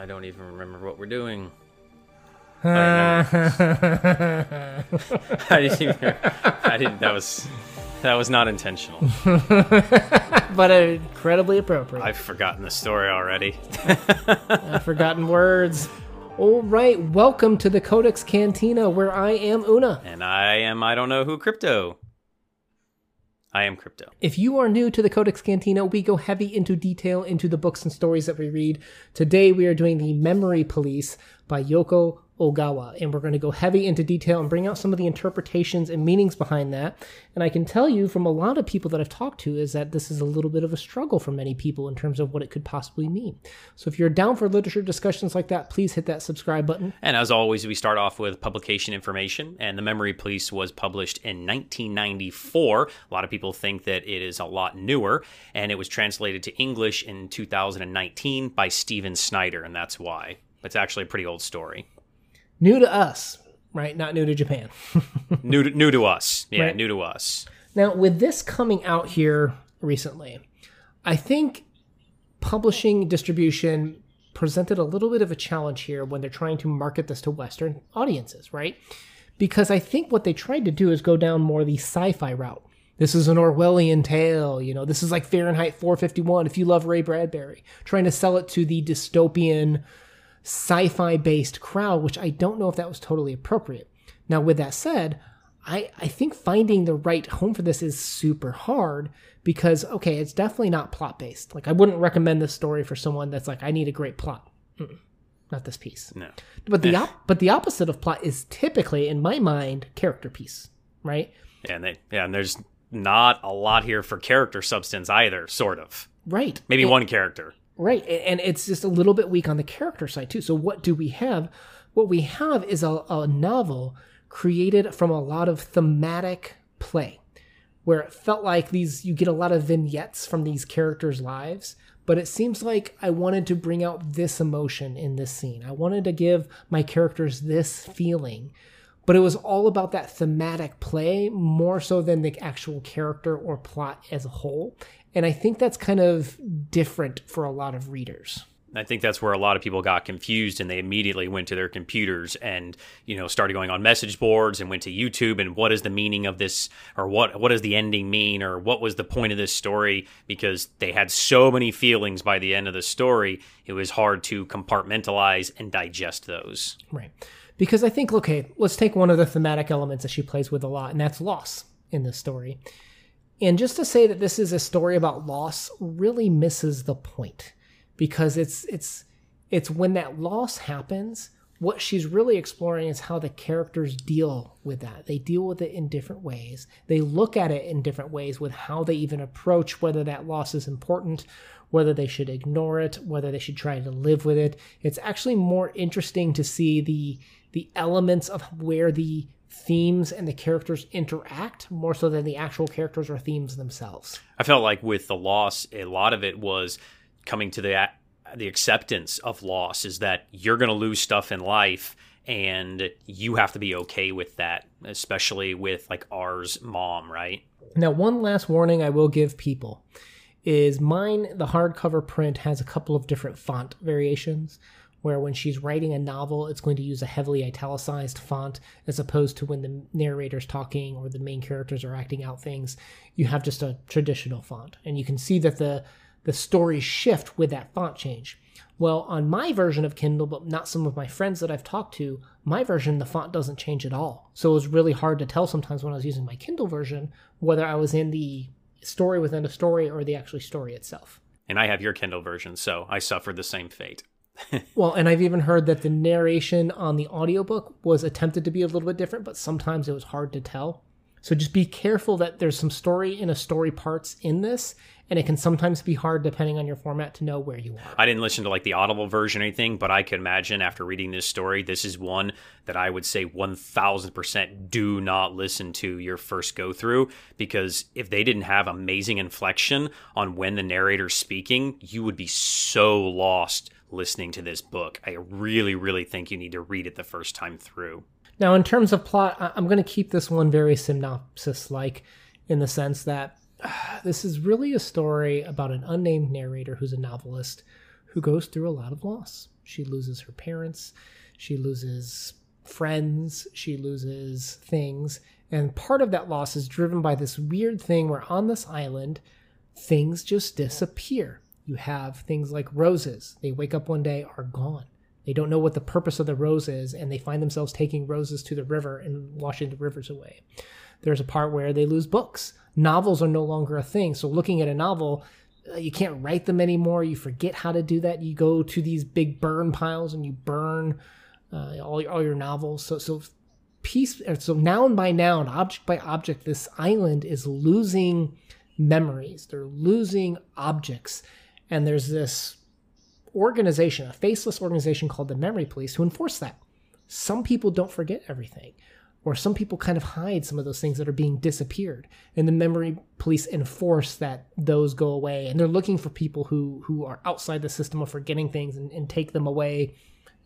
I don't even remember what we're doing. but I didn't even. I didn't. That was. That was not intentional. But incredibly appropriate. I've forgotten the story already. I've forgotten words. All right, welcome to the Codex Cantina, where I am Una. and I am. I don't know who crypto. I am crypto. If you are new to the Codex Cantina, we go heavy into detail into the books and stories that we read. Today, we are doing the Memory Police by Yoko Ogawa, and we're going to go heavy into detail and bring out some of the interpretations and meanings behind that. And I can tell you from a lot of people that I've talked to is that this is a little bit of a struggle for many people in terms of what it could possibly mean. So if you're down for literature discussions like that, please hit that subscribe button. And as always, we start off with publication information. And The Memory Police was published in 1994. A lot of people think that it is a lot newer. And it was translated to English in 2019 by Stephen Snyder. And that's why. It's actually a pretty old story. New to us, right? Not new to Japan. new, to, new to us. Yeah, Right. new to us. Now, with this coming out here recently, I think publishing distribution presented a little bit of a challenge here when they're trying to market this to Western audiences, right? Because I think what they tried to do is go down more the sci fi route. This is an Orwellian tale, you know, this is like Fahrenheit 451 if you love Ray Bradbury, trying to sell it to the dystopian sci-fi based crowd, which I don't know if that was totally appropriate. Now, with that said, I, I think finding the right home for this is super hard because okay, it's definitely not plot based. Like I wouldn't recommend this story for someone that's like, I need a great plot. Mm-mm, not this piece. No. But the op- but the opposite of plot is typically, in my mind, character piece, right? Yeah, and, they, yeah, and there's not a lot here for character substance either, sort of. Right. Maybe And- one character. Right. And it's just a little bit weak on the character side, too. So, what do we have? What we have is a, a novel created from a lot of thematic play, where it felt like these, you get a lot of vignettes from these characters' lives. But it seems like I wanted to bring out this emotion in this scene. I wanted to give my characters this feeling. But it was all about that thematic play more so than the actual character or plot as a whole. And I think that's kind of different for a lot of readers. I think that's where a lot of people got confused and they immediately went to their computers and, you know, started going on message boards and went to YouTube and what is the meaning of this or what what does the ending mean or what was the point of this story because they had so many feelings by the end of the story, it was hard to compartmentalize and digest those. Right. Because I think, okay, let's take one of the thematic elements that she plays with a lot, and that's loss in this story. And just to say that this is a story about loss really misses the point because it's it's it's when that loss happens what she's really exploring is how the characters deal with that. They deal with it in different ways. They look at it in different ways with how they even approach whether that loss is important whether they should ignore it whether they should try to live with it. It's actually more interesting to see the the elements of where the themes and the characters interact more so than the actual characters or themes themselves I felt like with the loss, a lot of it was coming to the the acceptance of loss is that you're going to lose stuff in life and you have to be okay with that, especially with like ours mom, right? Now, one last warning I will give people is mine, the hardcover print has a couple of different font variations where when she's writing a novel, it's going to use a heavily italicized font as opposed to when the narrator's talking or the main characters are acting out things, you have just a traditional font. And you can see that the the stories shift with that font change. Well, on my version of Kindle, but not some of my friends that I've talked to, my version, the font doesn't change at all. So it was really hard to tell sometimes when I was using my Kindle version whether I was in the story within a story or the actual story itself. And I have your Kindle version, so I suffered the same fate. Well, and I've even heard that the narration on the audiobook was attempted to be a little bit different, but sometimes it was hard to tell. So just be careful that there's some story in a story parts in this, and it can sometimes be hard depending on your format to know where you are. I didn't listen to like the Audible version or anything, but I could imagine after reading this story, this is one that I would say 1000% do not listen to your first go through because if they didn't have amazing inflection on when the narrator's speaking, you would be so lost listening to this book. I really, really think you need to read it the first time through. Now, in terms of plot, I'm going to keep this one very synopsis like in the sense that uh, this is really a story about an unnamed narrator who's a novelist who goes through a lot of loss. She loses her parents, she loses friends, she loses things. And part of that loss is driven by this weird thing where on this island, things just disappear. You have things like roses. They wake up one day, are gone. They don't know what the purpose of the rose is, and they find themselves taking roses to the river and washing the rivers away. There's a part where they lose books. Novels are no longer a thing. So, looking at a novel, uh, you can't write them anymore. You forget how to do that. You go to these big burn piles and you burn uh, all, all your novels. So, so piece, so noun by noun, object by object, this island is losing memories. They're losing objects. And there's this organization, a faceless organization called the Memory Police, who enforce that. Some people don't forget everything, or some people kind of hide some of those things that are being disappeared. And the Memory Police enforce that those go away. And they're looking for people who, who are outside the system of forgetting things and, and take them away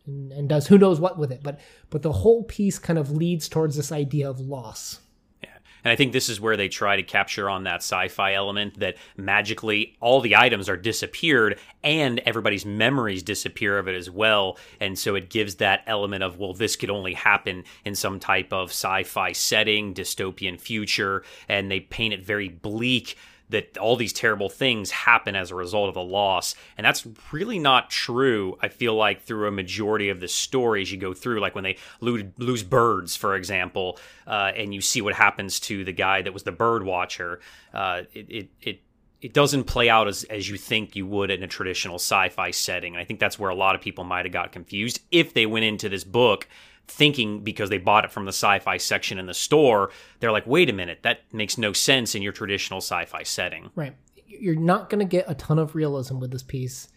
and, and does who knows what with it. But but the whole piece kind of leads towards this idea of loss. And I think this is where they try to capture on that sci fi element that magically all the items are disappeared and everybody's memories disappear of it as well. And so it gives that element of, well, this could only happen in some type of sci fi setting, dystopian future. And they paint it very bleak that all these terrible things happen as a result of a loss. And that's really not true, I feel like, through a majority of the stories you go through. Like when they lose, birds, for example, uh, and you see what happens to the guy that was the bird watcher, uh, it, it, it it doesn't play out as, as you think you would in a traditional sci-fi setting. And I think that's where a lot of people might have got confused if they went into this book thinking because they bought it from the sci-fi section in the store, they're like, "Wait a minute, that makes no sense in your traditional sci-fi setting." Right. You're not going to get a ton of realism with this piece.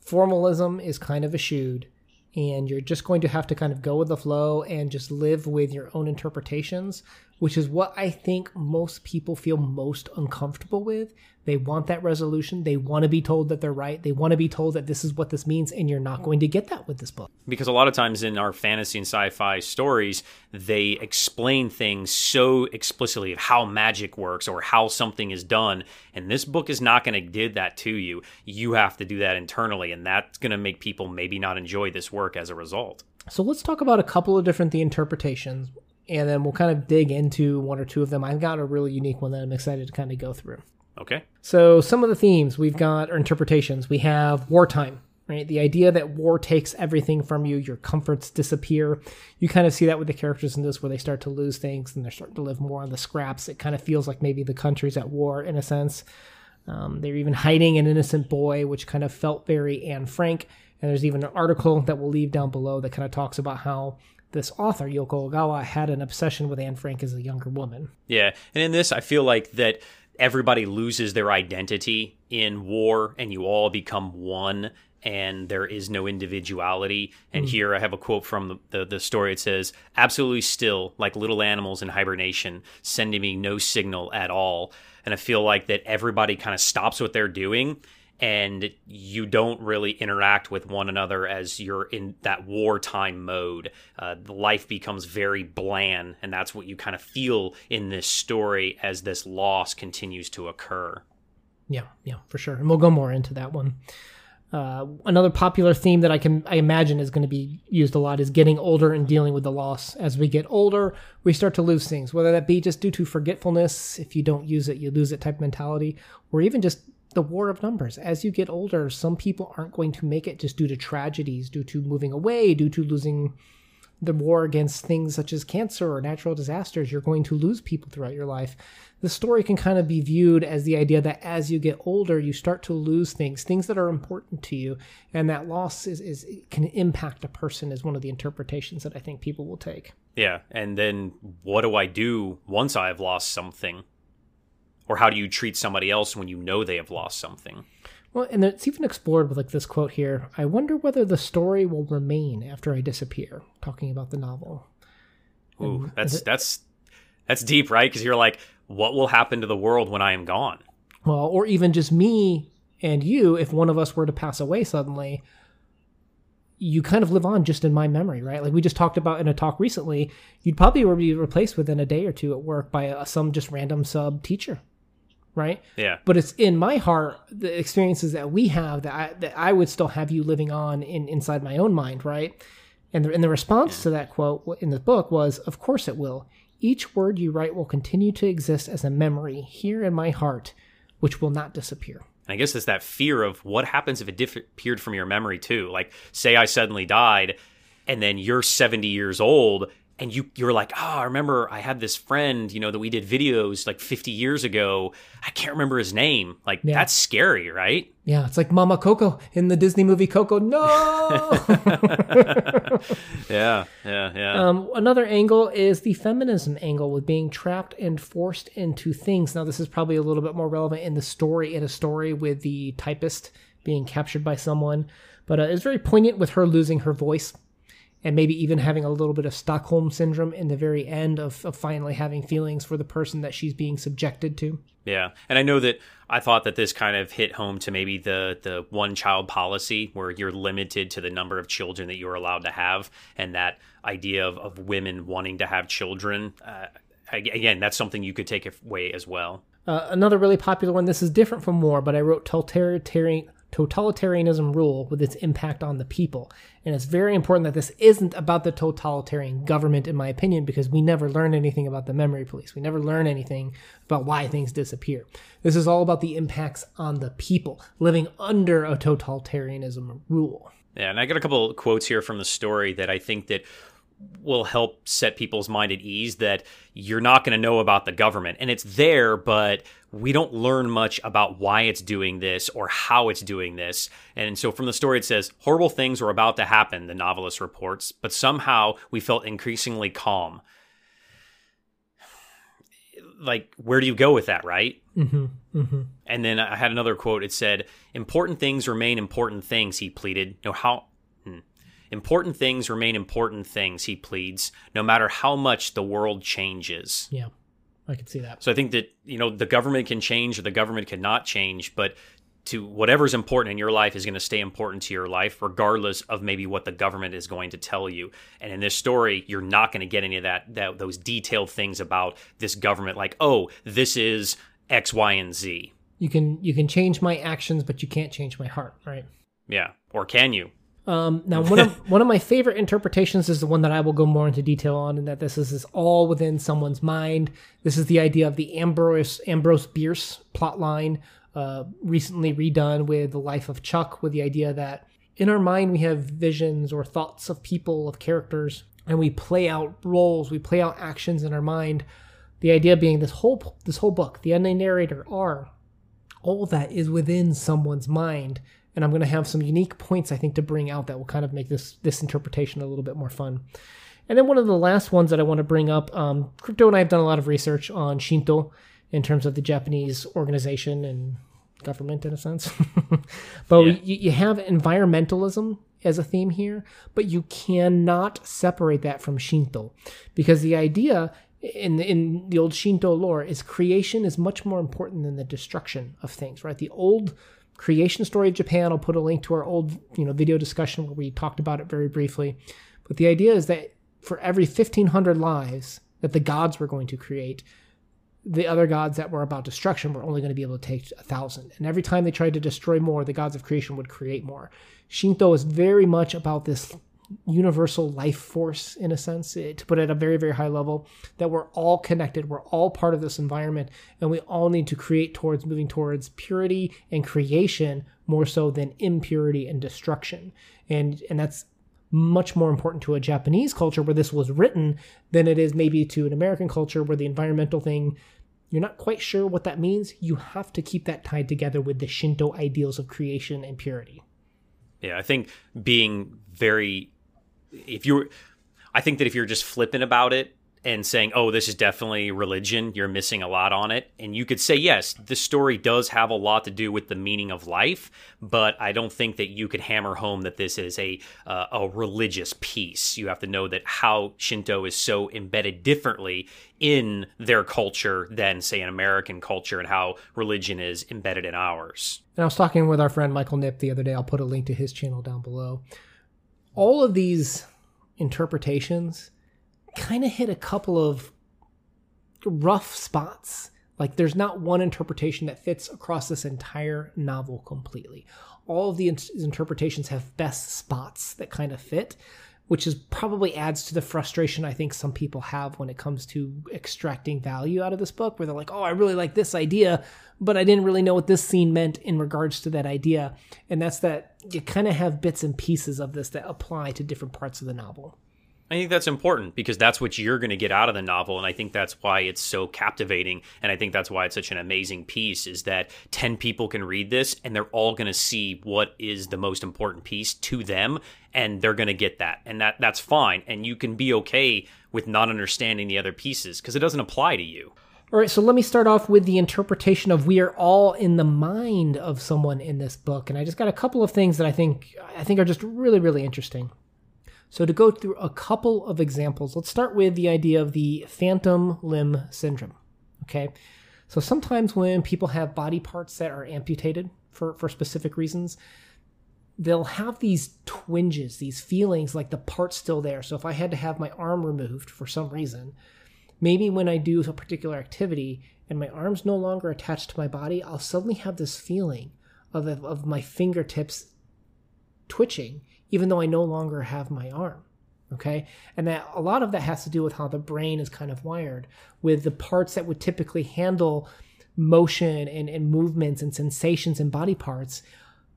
Formalism is kind of eschewed, and you're just going to have to kind of go with the flow and just live with your own interpretations, which is what I think most people feel most uncomfortable with they want that resolution. They want to be told that they're right. They want to be told that this is what this means, and you're not going to get that with this book. Because a lot of times in our fantasy and sci fi stories, they explain things so explicitly of how magic works or how something is done. And this book is not going to give that to you. You have to do that internally, and that's going to make people maybe not enjoy this work as a result. So let's talk about a couple of different the interpretations and then we'll kind of dig into one or two of them. I've got a really unique one that I'm excited to kind of go through. Okay. So some of the themes we've got are interpretations. We have wartime, right? The idea that war takes everything from you, your comforts disappear. You kind of see that with the characters in this where they start to lose things and they're starting to live more on the scraps. It kind of feels like maybe the country's at war in a sense. Um, they're even hiding an innocent boy, which kind of felt very Anne Frank. And there's even an article that we'll leave down below that kind of talks about how this author, Yoko Ogawa, had an obsession with Anne Frank as a younger woman. Yeah. And in this, I feel like that everybody loses their identity in war and you all become one and there is no individuality. And mm. here I have a quote from the, the, the, story. It says, Absolutely still, like little animals in hibernation, sending me no signal at all. And I feel like that everybody kind of stops what they're doing and you don't really interact with one another as you're in that wartime mode. Uh, life becomes very bland, and that's what you kind of feel in this story as this loss continues to occur. Yeah, yeah, for sure, and we'll go more into that one. Uh, another popular theme that I can I imagine is going to be used a lot is getting older and dealing with the loss. As we get older, we start to lose things, whether that be just due to forgetfulness, if you don't use it, you lose it type mentality, or even just the war of numbers. As you get older, some people aren't going to make it just due to tragedies, due to moving away, due to losing the war against things such as cancer or natural disasters. You're going to lose people throughout your life. The story can kind of be viewed as the idea that as you get older, you start to lose things, things that are important to you, and that loss is, is can impact a person. Is one of the interpretations that I think people will take. Yeah, and then what do I do once I've lost something? Or how do you treat somebody else when you know they have lost something? Well and it's even explored with like this quote here i wonder whether the story will remain after i disappear talking about the novel. Ooh and that's it, that's that's deep right? Because you're like what will happen to the world when i am gone? Well or even just me and you if one of us were to pass away suddenly you kind of live on just in my memory, right? Like we just talked about in a talk recently, you'd probably be replaced within a day or two at work by a, some just random sub teacher right? Yeah. But it's in my heart the experiences that we have that I, that I would still have you living on in inside my own mind, right? And the, and the response yeah. to that quote in the book was, "Of course it will. Each word you write will continue to exist as a memory here in my heart, which will not disappear." And I guess it's that fear of what happens if it disappeared from your memory too. Like, say I suddenly died, and then you're 70 years old and you you're like, oh, I remember I had this friend, you know, that we did videos like 50 years ago. I can't remember his name. Like yeah. that's scary, right? Yeah, it's like Mama Coco in the Disney movie Coco. No. yeah, yeah, yeah. Um, another angle is the feminism angle with being trapped and forced into things. Now, this is probably a little bit more relevant in the story in a story with the typist being captured by someone, but uh, it's very poignant with her losing her voice and maybe even having a little bit of Stockholm syndrome in the very end of, of finally having feelings for the person that she's being subjected to. Yeah, and I know that I thought that this kind of hit home to maybe the the one child policy where you're limited to the number of children that you're allowed to have, and that idea of, of women wanting to have children. Uh, again, that's something you could take away as well. Uh, another really popular one. This is different from war, but I wrote totalitarian totalitarianism rule with its impact on the people. And it's very important that this isn't about the totalitarian government, in my opinion, because we never learn anything about the memory police. We never learn anything about why things disappear. This is all about the impacts on the people living under a totalitarianism rule. Yeah, and I got a couple quotes here from the story that I think that will help set people's mind at ease that you're not going to know about the government and it's there but we don't learn much about why it's doing this or how it's doing this. And so from the story it says horrible things were about to happen the novelist reports but somehow we felt increasingly calm. Like where do you go with that right? Mm-hmm, mm-hmm. and then i had another quote. It said important things remain important things he pleaded. No how Important things remain important things, he pleads, no matter how much the world changes. Yeah, I can see that. So I think that, you know, the government can change or the government cannot change, but to whatever's important in your life is going to stay important to your life, regardless of maybe what the government is going to tell you. And in this story, you're not going to get any of that, that those detailed things about this government, like, oh, this is X, Y, and Z. You can you can change my actions, but you can't change my heart, right? Yeah. Or can you? Um, now, one of one of my favorite interpretations is the one that I will go more into detail on, and that this is, is all within someone's mind. This is the idea of the Ambrose Ambrose Bierce plot line, uh, recently redone with the life of Chuck, with the idea that in our mind we have visions or thoughts of people, of characters, and we play out roles, we play out actions in our mind. The idea being this whole this whole book, the unnamed narrator, are all that is within someone's mind and I'm going to have some unique points I think to bring out that will kind of make this this interpretation a little bit more fun. And then one of the last ones that I want to bring up, um, Crypto and I have done a lot of research on Shinto in terms of the Japanese organization and government in a sense. but yeah. you, you have environmentalism as a theme here, but you cannot separate that from Shinto because the idea in in the old Shinto lore is creation is much more important than the destruction of things, right? The old creation story of Japan. I'll put a link to our old you know video discussion where we talked about it very briefly. But the idea is that for every 1500 lives that the gods were going to create, the other gods that were about destruction were only going to be able to take a thousand. And every time they tried to destroy more, the gods of creation would create more. Shinto is very much about this universal life force in a sense eh, to put it at a very very high level that we're all connected we're all part of this environment and we all need to create towards moving towards purity and creation more so than impurity and destruction. And and that's much more important to a Japanese culture where this was written than it is maybe to an American culture where the environmental thing you're not quite sure what that means. You have to keep that tied together with the Shinto ideals of creation and purity. Yeah, I think being very if you're, I think that if you're just flipping about it and saying, "Oh, this is definitely religion," you're missing a lot on it. And you could say, "Yes, the story does have a lot to do with the meaning of life," but I don't think that you could hammer home that this is a uh, a religious piece. You have to know that how Shinto is so embedded differently in their culture than, say, an American culture, and how religion is embedded in ours. And I was talking with our friend Michael Nip the other day. I'll put a link to his channel down below all of these interpretations kind of hit a couple of rough spots Like there's not one interpretation that fits across this entire novel completely. All of the in- interpretations have best spots that kind of fit, which is probably adds to the frustration I think some people have when it comes to extracting value out of this book, where they're like, "Oh, I really like this idea, but I didn't really know what this scene meant in regards to that idea." And that's that you kind of have bits and pieces of this that apply to different parts of the novel. I think that's important because that's what you're going to get out of the novel. And I think that's why it's so captivating. And I think that's why it's such an amazing piece is that 10 people can read this and they're all going to see what is the most important piece to them. And they're going to get that. And that that's fine. And you can be okay with not understanding the other pieces because it doesn't apply to you. All right, so let me start off with the interpretation of we are all in the mind of someone in this book, and I just got a couple of things that I think I think are just really really interesting. So, to go through a couple of examples, let's start with the idea of the phantom limb syndrome. Okay. So, sometimes when people have body parts that are amputated for, for specific reasons, they'll have these twinges, these feelings like the part's still there. So, if I had to have my arm removed for some reason, maybe when I do a particular activity and my arm's no longer attached to my body, I'll suddenly have this feeling of, of my fingertips twitching even though I no longer have my arm. Okay. And that a lot of that has to do with how the brain is kind of wired, with the parts that would typically handle motion and, and movements and sensations and body parts.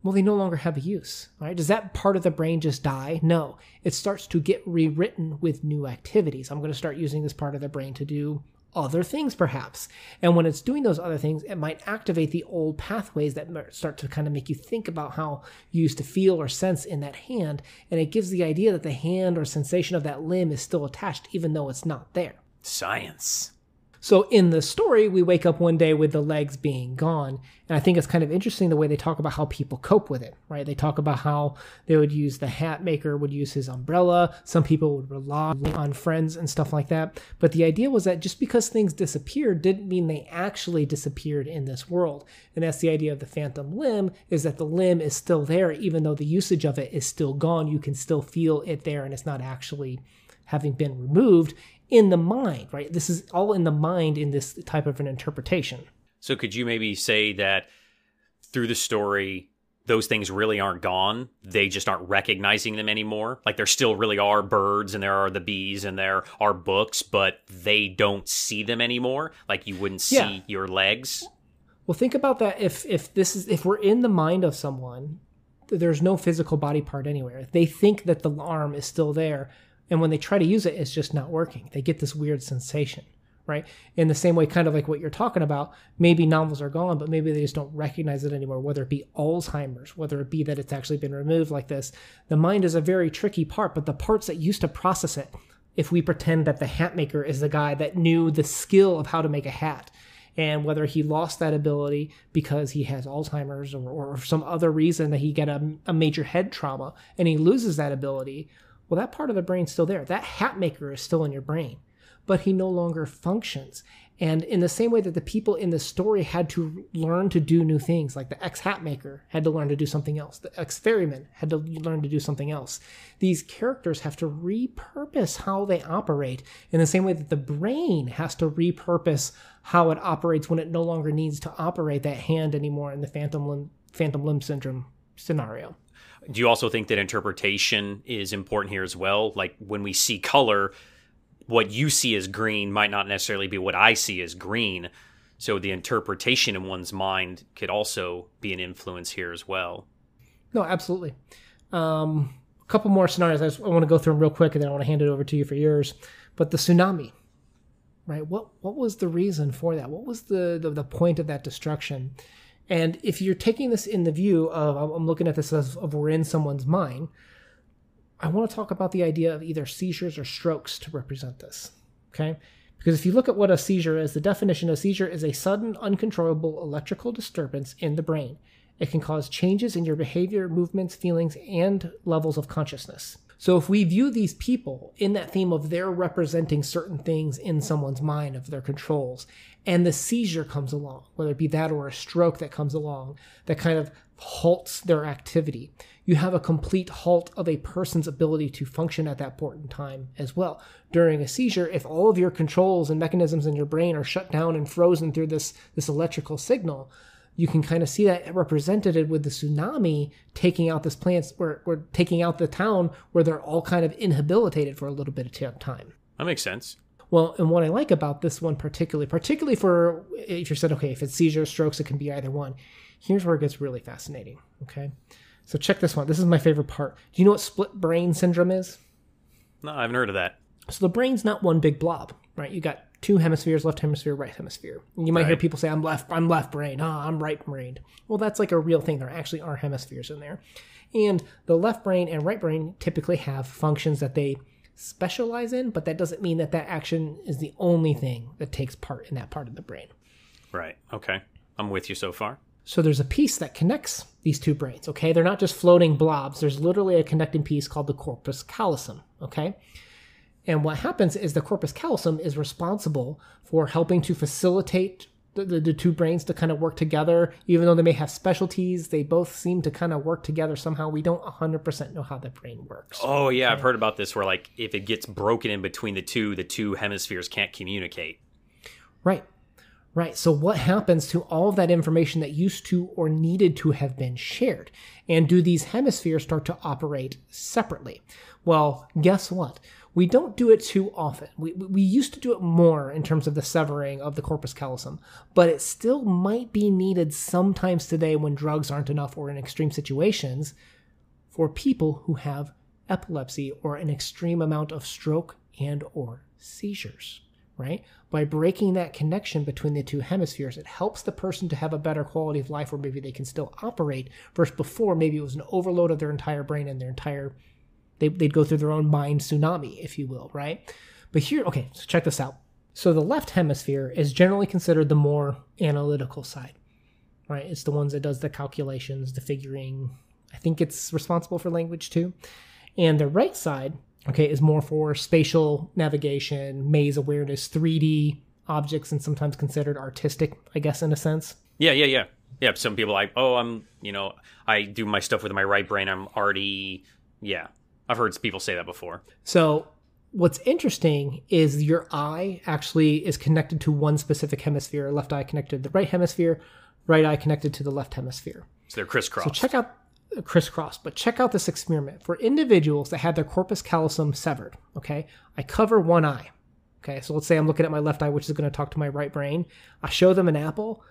Well, they no longer have a use. Right? Does that part of the brain just die? No. It starts to get rewritten with new activities. I'm going to start using this part of the brain to do other things perhaps. And when it's doing those other things, it might activate the old pathways that start to kind of make you think about how you used to feel or sense in that hand. And it gives the idea that the hand or sensation of that limb is still attached, even though it's not there. Science. So in the story, we wake up one day with the legs being gone. And I think it's kind of interesting the way they talk about how people cope with it, right? They talk about how they would use the hat maker would use his umbrella. Some people would rely on friends and stuff like that. But the idea was that just because things disappeared didn't mean they actually disappeared in this world. And that's the idea of the phantom limb is that the limb is still there, even though the usage of it is still gone. You can still feel it there and it's not actually having been removed in the mind, right? This is all in the mind in this type of an interpretation. So could you maybe say that through the story, those things really aren't gone. They just aren't recognizing them anymore. Like there still really are birds and there are the bees and there are books, but they don't see them anymore. Like you wouldn't see yeah. your legs. Well, think about that. If if this is if we're in the mind of someone, there's no physical body part anywhere. They think that the arm is still there. And when they try to use it, it's just not working. They get this weird sensation, right? In the same way, kind of like what you're talking about, maybe novels are gone, but maybe they just don't recognize it anymore, whether it be Alzheimer's, whether it be that it's actually been removed like this. The mind is a very tricky part, but the parts that used to process it, if we pretend that the hat maker is the guy that knew the skill of how to make a hat, and whether he lost that ability because he has Alzheimer's or, or some other reason that he get a, a major head trauma and he loses that ability, well, that part of the brain's still there. That hat maker is still in your brain, but he no longer functions. And in the same way that the people in the story had to learn to do new things, like the ex hat maker had to learn to do something else, the ex ferryman had to learn to do something else. These characters have to repurpose how they operate in the same way that the brain has to repurpose how it operates when it no longer needs to operate that hand anymore in the phantom limb, phantom limb syndrome scenario. Do you also think that interpretation is important here as well? Like when we see color, what you see as green might not necessarily be what I see as green. So the interpretation in one's mind could also be an influence here as well. No, absolutely. Um, a couple more scenarios. I, just, I want to go through them real quick, and then I want to hand it over to you for yours. But the tsunami, right? What what was the reason for that? What was the the, the point of that destruction? And if you're taking this in the view of, I'm looking at this as of we're in someone's mind, I want to talk about the idea of either seizures or strokes to represent this. Okay? Because if you look at what a seizure is, the definition of seizure is a sudden, uncontrollable electrical disturbance in the brain. It can cause changes in your behavior, movements, feelings, and levels of consciousness. So if we view these people in that theme of they're representing certain things in someone's mind of their controls, and the seizure comes along, whether it be that or a stroke that comes along that kind of halts their activity, you have a complete halt of a person's ability to function at that point in time as well. During a seizure, if all of your controls and mechanisms in your brain are shut down and frozen through this, this electrical signal, you can kind of see that represented with the tsunami taking out this plant or, or taking out the town where they're all kind of inhabilitated for a little bit of time. That makes sense. Well, and what I like about this one particularly, particularly for if you said, okay, if it's seizure, strokes, it can be either one. Here's where it gets really fascinating. Okay. So check this one. This is my favorite part. Do you know what split brain syndrome is? No, I haven't heard of that. So the brain's not one big blob, right? You got two hemispheres, left hemisphere, right hemisphere. You might right. hear people say, "I'm left, I'm left brain. Ah, I'm right brained." Well, that's like a real thing. There actually are hemispheres in there, and the left brain and right brain typically have functions that they specialize in, but that doesn't mean that that action is the only thing that takes part in that part of the brain. Right. Okay. I'm with you so far. So there's a piece that connects these two brains, okay? They're not just floating blobs. There's literally a connecting piece called the corpus callosum, okay? And what happens is the corpus callosum is responsible for helping to facilitate the, the, the, two brains to kind of work together. Even though they may have specialties, they both seem to kind of work together somehow. We don't 100% know how the brain works. Oh, yeah. I've heard about this where, like, if it gets broken in between the two, the two hemispheres can't communicate. Right. Right. So, what happens to all of that information that used to or needed to have been shared? And do these hemispheres start to operate separately? Well, guess what? We don't do it too often. We, we used to do it more in terms of the severing of the corpus callosum, but it still might be needed sometimes today when drugs aren't enough or in extreme situations for people who have epilepsy or an extreme amount of stroke and or seizures right? By breaking that connection between the two hemispheres, it helps the person to have a better quality of life where maybe they can still operate versus before maybe it was an overload of their entire brain and their entire they, would go through their own mind tsunami, if you will, right? But here, okay, so check this out. So the left hemisphere is generally considered the more analytical side, right? It's the ones that does the calculations, the figuring. I think it's responsible for language too. And the right side okay, is more for spatial navigation, maze awareness, 3D objects, and sometimes considered artistic, I guess, in a sense. Yeah, yeah, yeah. Yeah, some people like, oh, I'm, you know, I do my stuff with my right brain. I'm already, yeah. I've heard people say that before. So, what's interesting is your eye actually is connected to one specific hemisphere. Left eye connected to the right hemisphere, right eye connected to the left hemisphere. So they're crisscrossed. So check out uh, crisscross. But check out this experiment for individuals that had their corpus callosum severed. Okay, I cover one eye. Okay, so let's say I'm looking at my left eye, which is going to talk to my right brain. I show them an apple.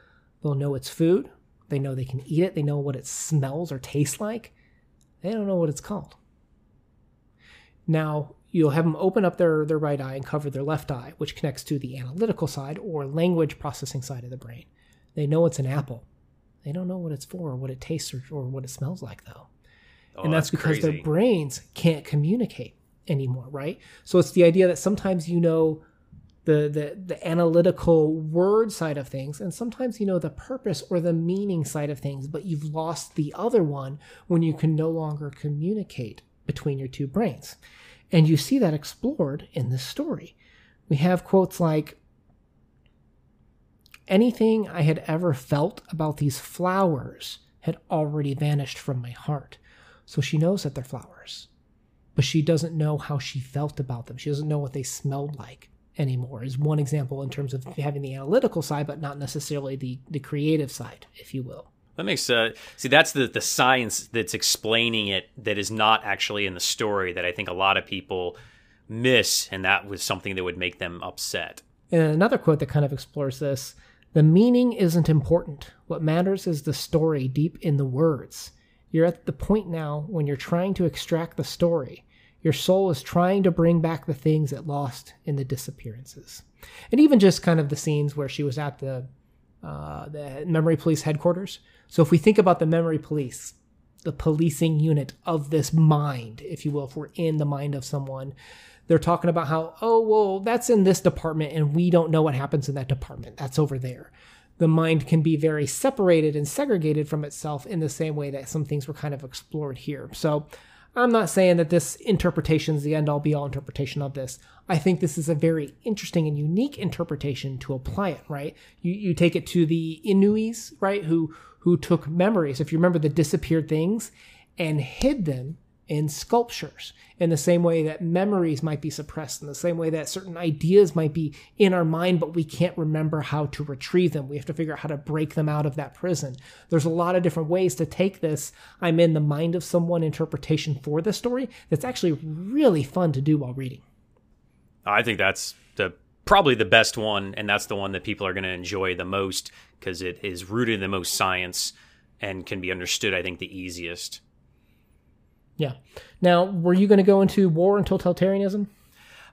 They'll know it's food. They know they can eat it. They know what it smells or tastes like. They don't know what it's called. Now, you'll have them open up their, their right eye and cover their left eye, which connects to the analytical side or language processing side of the brain. They know it's an apple. They don't know what it's for or what it tastes or, or what it smells like, though. Oh, and that's, that's because crazy. their brains can't communicate anymore, right? So it's the idea that sometimes you know the, the the analytical word side of things, and sometimes you know the purpose or the meaning side of things, but you've lost the other one when you can no longer communicate between your two brains. And you see that explored in this story. We have quotes like, Anything I had ever felt about these flowers had already vanished from my heart. So she knows that they're flowers, but she doesn't know how she felt about them. She doesn't know what they smelled like anymore, is one example in terms of having the analytical side, but not necessarily the, the creative side, if you will. That makes uh, see that's the the science that's explaining it that is not actually in the story that I think a lot of people miss, and that was something that would make them upset. And another quote that kind of explores this the meaning isn't important. What matters is the story deep in the words. You're at the point now when you're trying to extract the story. Your soul is trying to bring back the things it lost in the disappearances. And even just kind of the scenes where she was at the uh, the memory police headquarters. So if we think about the memory police, the policing unit of this mind, if you will, if we're in the mind of someone, they're talking about how, oh, well, that's in this department and we don't know what happens in that department. That's over there. The mind can be very separated and segregated from itself in the same way that some things were kind of explored here. So I'm not saying that this interpretation is the end all be all interpretation of this. I think this is a very interesting and unique interpretation to apply it, right? You, you take it to the Inuis, right, who who took memories. If you remember the disappeared things, and hid them in sculptures in the same way that memories might be suppressed in the same way that certain ideas might be in our mind but we can't remember how to retrieve them. We have to figure out how to break them out of that prison. There's a lot of different ways to take this. I'm in the mind of someone interpretation for the story that's actually really fun to do while reading. I think that's the probably the best one and that's the one that people are going to enjoy the most because it is rooted in the most science and can be understood i think the easiest yeah. Now, were you going to go into war and totalitarianism?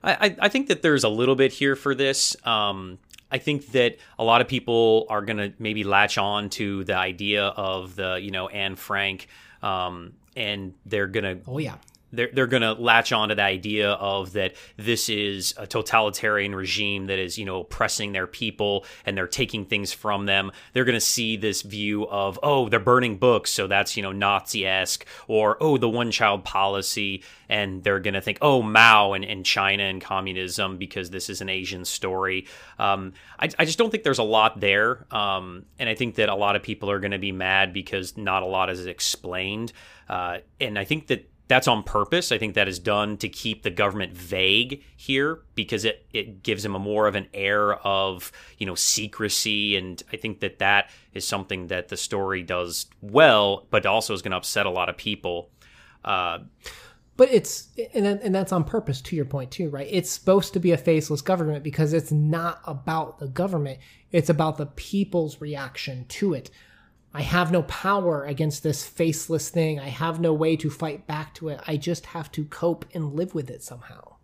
I, I think that there's a little bit here for this. Um, I think that a lot of people are going to maybe latch on to the idea of the, you know, Anne Frank, um, and they're going to. Oh, yeah they're, they're going to latch on to the idea of that this is a totalitarian regime that is you know oppressing their people and they're taking things from them. They're going to see this view of oh they're burning books so that's you know nazi-esque or oh the one child policy and they're going to think oh mao and, and china and communism because this is an asian story. Um, I, I, just don't think there's a lot there um, and i think that a lot of people are going to be mad because not a lot is explained. Uh, and i think that that's on purpose. I think that is done to keep the government vague here because it, it gives them a more of an air of you know secrecy, and I think that that is something that the story does well, but also is going to upset a lot of people. Uh, but it's and and that's on purpose to your point too, right? It's supposed to be a faceless government because it's not about the government; it's about the people's reaction to it. I have no power against this faceless thing. I have no way to fight back to it. I just have to cope and live with it somehow.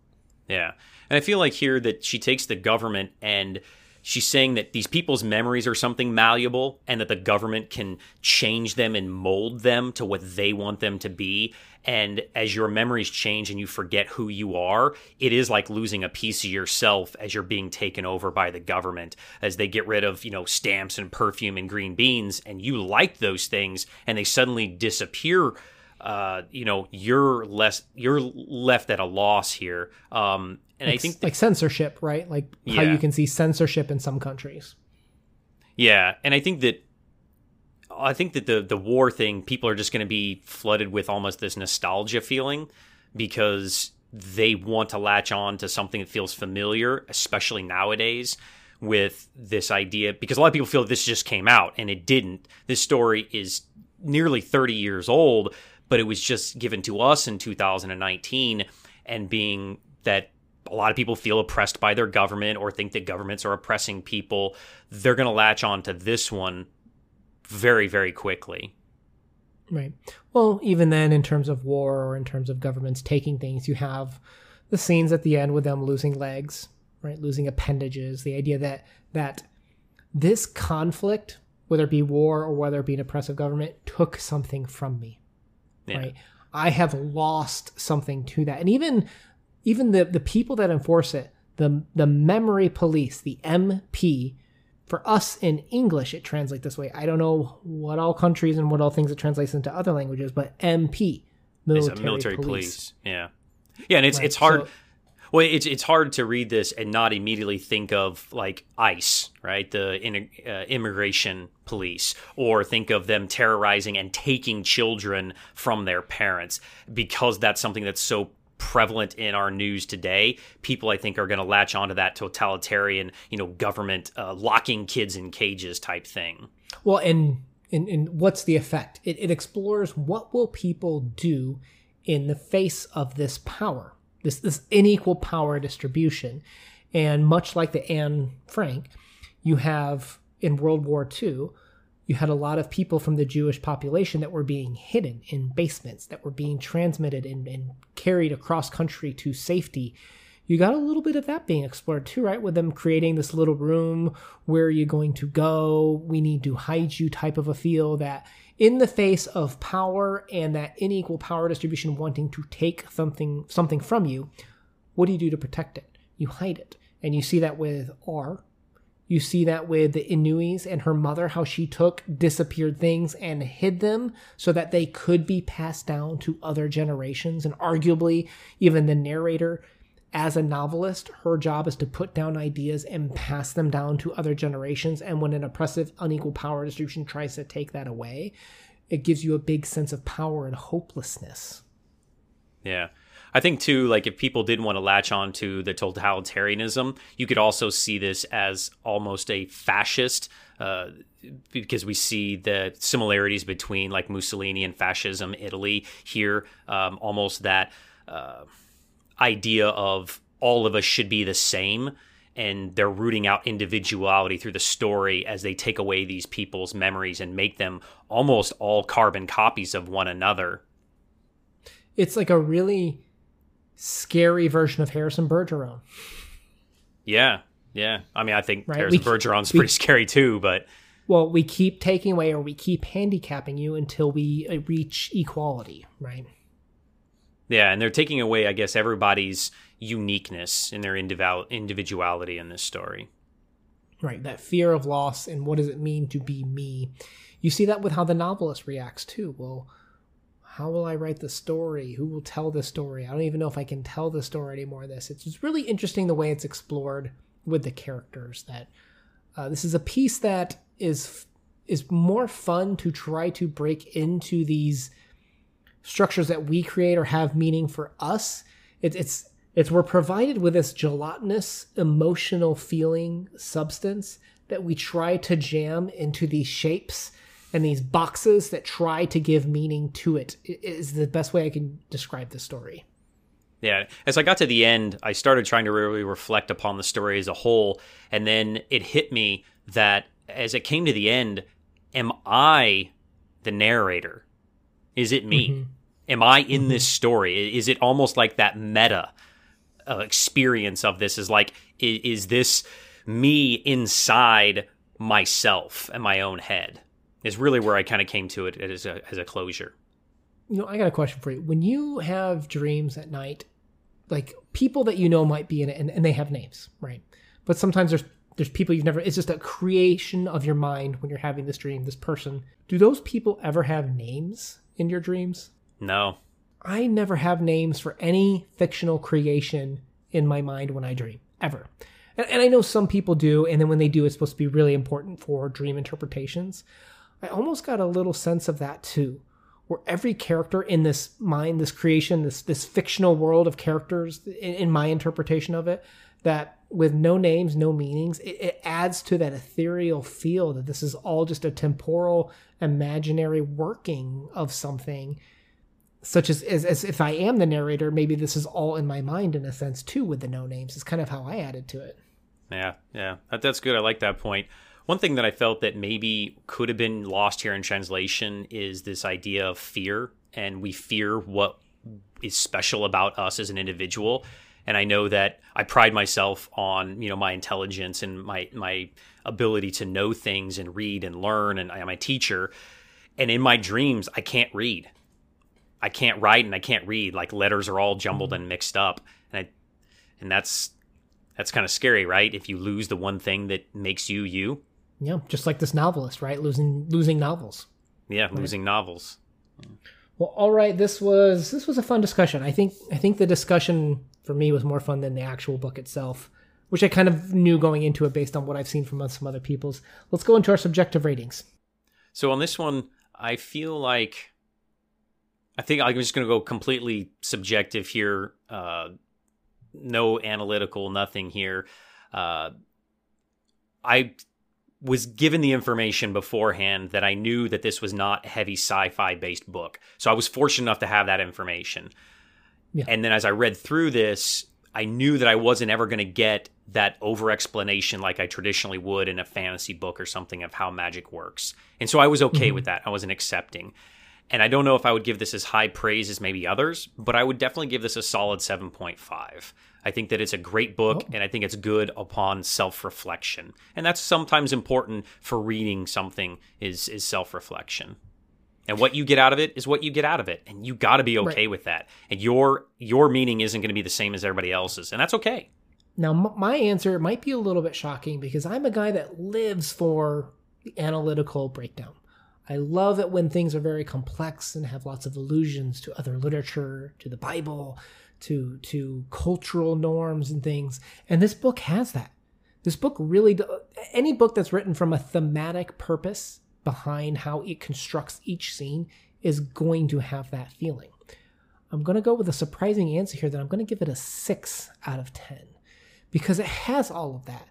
Yeah. And I feel like here that she takes the government and she's saying that these people's memories are something malleable and that the government can change them and mold them to what they want them to be and as your memories change and you forget who you are it is like losing a piece of yourself as you're being taken over by the government as they get rid of you know stamps and perfume and green beans and you like those things and they suddenly disappear uh, you know you're less you're left at a loss here um, and I think like censorship, right? Like how you can see censorship in some countries. Yeah, and I think that I think that the the war thing, people are just going to be flooded with almost this nostalgia feeling because they want to latch on to something that feels familiar, especially nowadays with this idea because a lot of people feel this just came out and it didn't. This story is nearly 30 years old, but it was just given to us in 2019 and being that a lot of people feel oppressed by their government or think that governments are oppressing people, they're going to latch on to this one very, very quickly. Right. Well, even then, in terms of war or in terms of governments taking things, you have the scenes at the end with them losing legs, right, losing appendages. The idea that that this conflict, whether it be war or whether it be an oppressive government, took something from me. Yeah. Right. I have lost something to that, and even even the, the people that enforce it, the, the memory police, the MP, for us in English, it translates this way. I don't know what all countries and what all things it translates into other languages, but MP, military, military police. police. Yeah, yeah, and it's right. it's hard. So, well, it's it's hard to read this and not immediately think of like ICE, right? The in, uh, immigration police, or think of them terrorizing and taking children from their parents because that's something that's so prevalent in our news today, people I think are going to latch onto that totalitarian, you know, government uh, locking kids in cages type thing. Well, and and, and what's the effect? It, it explores what will people do in the face of this power, this this unequal power distribution, and much like the Anne Frank, you have in World War II you had a lot of people from the Jewish population that were being hidden in basements, that were being transmitted and, and, carried across country to safety. You got a little bit of that being explored too, right? With them creating this little room, where are you going to go? We need to hide you type of a feel that in the face of power and that unequal power distribution wanting to take something something from you, what do you do to protect it? You hide it. And you see that with R, you see that with the Inuis and her mother, how she took disappeared things and hid them so that they could be passed down to other generations. And arguably, even the narrator, as a novelist, her job is to put down ideas and pass them down to other generations. And when an oppressive, unequal power distribution tries to take that away, it gives you a big sense of power and hopelessness. Yeah. I think too, like if people didn't want to latch on to the totalitarianism, you could also see this as almost a fascist, uh, because we see the similarities between like Mussolini and fascism, Italy here, um, almost that uh, idea of all of us should be the same. And they're rooting out individuality through the story as they take away these people's memories and make them almost all carbon copies of one another. It's like a really scary version of Harrison Bergeron. Yeah, yeah. I mean, I think right? Harrison we, Bergeron's we, pretty scary too, but well, we keep taking away or we keep handicapping you until we uh, reach equality, right? Yeah, and they're taking away, I guess, everybody's uniqueness and their individual individuality in this story. Right, that fear of loss and what does it mean to be me? You see that with how the novelist reacts too. Well, how will I write the story? Who will tell the story? I don't even know if I can tell the story anymore. This it's just really interesting the way it's explored with the characters. That uh, this is a piece that is is more fun to try to break into these structures that we create or have meaning for us. It, it's it's we're provided with this gelatinous emotional feeling substance that we try to jam into these shapes and these boxes that try to give meaning to it is the best way I can describe the story. Yeah, as I got to the end, I started trying to really reflect upon the story as a whole, and then it hit me that as it came to the end, am I the narrator? Is it me? Mm-hmm. Am I in mm-hmm. this story? Is it almost like that meta uh, experience of this? Is like, is, is this me inside myself and my own head? Is really where I kind of came to it as a as a closure. You know, I got a question for you. When you have dreams at night, like people that you know might be in it, and, and they have names, right? But sometimes there's there's people you've never. It's just a creation of your mind when you're having this dream. This person. Do those people ever have names in your dreams? No. I never have names for any fictional creation in my mind when I dream ever. And, and I know some people do, and then when they do, it's supposed to be really important for dream interpretations. I almost got a little sense of that too, where every character in this mind, this creation, this this fictional world of characters, in, in my interpretation of it, that with no names, no meanings, it, it, adds to that ethereal feel that this is all just a temporal, imaginary working of something. Such as, as, as if I am the narrator, maybe this is all in my mind in a sense too, with the no names. Is kind of how I added to it. Yeah, yeah, that, that's good. I like that point. One thing that I felt that maybe could have been lost here in translation is this idea of fear, and we fear what is special about us as an individual. And I know that I pride myself on you know my intelligence and my my ability to know things and read and learn, and I'm a teacher. And in my dreams, I can't read. I can't write and I can't read. Like letters are all jumbled mm-hmm. and mixed up, and I, and that's that's kind of scary, right? If you lose the one thing that makes you you. Yeah, just like this novelist, right? Losing losing novels. Yeah, right? losing novels. Well, all right. This was this was a fun discussion. I think I think the discussion for me was more fun than the actual book itself, which I kind of knew going into it based on what I've seen from some other people's. Let's go into our subjective ratings. So on this one, I feel like I think I'm just going to go completely subjective here. Uh, no analytical, nothing here. Uh, I was given the information beforehand that I knew that this was not a heavy sci-fi based book. So I was fortunate enough to have that information. Yeah. And then as I read through this, I knew that I wasn't ever going to get that over explanation like I traditionally would in a fantasy book or something of how magic works. And so I was okay mm-hmm. with that. I wasn't accepting. And I don't know if I would give this as high praise as maybe others, but I would definitely give this a solid 7.5. I think that it's a great book oh. and I think it's good upon self-reflection. And that's sometimes important for reading something is is self-reflection. And what you get out of it is what you get out of it, and you got to be okay right. with that. And your your meaning isn't going to be the same as everybody else's, and that's okay. Now, my answer might be a little bit shocking because I'm a guy that lives for the analytical breakdown. I love it when things are very complex and have lots of allusions to other literature, to the Bible, to to cultural norms and things. And this book has that. This book really any book that's written from a thematic purpose behind how it constructs each scene is going to have that feeling. I'm going to go with a surprising answer here that I'm going to give it a 6 out of 10 because it has all of that,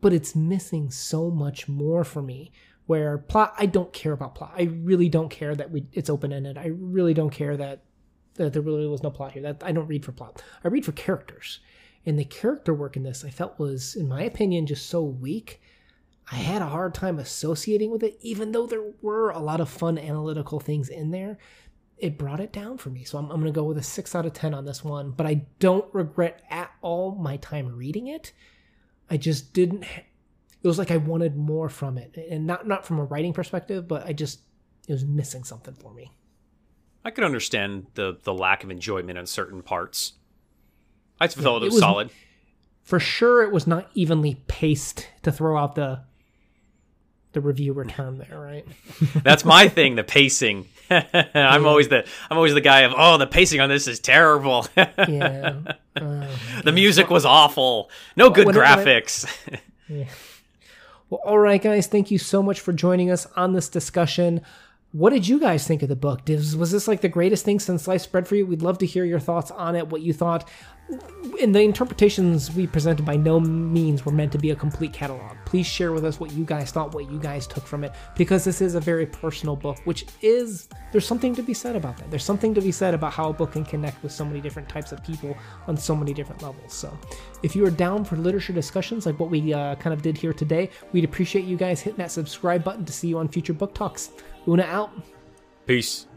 but it's missing so much more for me. Where plot, I don't care about plot. I really don't care that we it's open ended. I really don't care that, that there really was no plot here. That I don't read for plot. I read for characters, and the character work in this I felt was, in my opinion, just so weak. I had a hard time associating with it, even though there were a lot of fun analytical things in there it brought it down for me. So I'm, I'm going to go with a 6 out of 10 on this one, but I don't regret at all my time reading it. I just didn't it was like I wanted more from it. And not not from a writing perspective, but I just it was missing something for me. I could understand the the lack of enjoyment in certain parts. I felt yeah, it, was, was solid. For sure it was not evenly paced to throw out the the reviewer term there, right? That's my thing, the pacing. I'm always the I'm always the guy of oh the pacing on this is terrible. yeah. Uh, the music was awful. No good when graphics. It, yeah. Well, all right, guys. Thank you so much for joining us on this discussion. What did you guys think of the book? Was this like the greatest thing since sliced bread for you? We'd love to hear your thoughts on it, what you thought. And the interpretations we presented by no means were meant to be a complete catalog. Please share with us what you guys thought, what you guys took from it, because this is a very personal book, which is, there's something to be said about that. There's something to be said about how a book can connect with so many different types of people on so many different levels. So if you are down for literature discussions like what we uh, kind of did here today, we'd appreciate you guys hitting that subscribe button to see you on future book talks. Una out. Peace.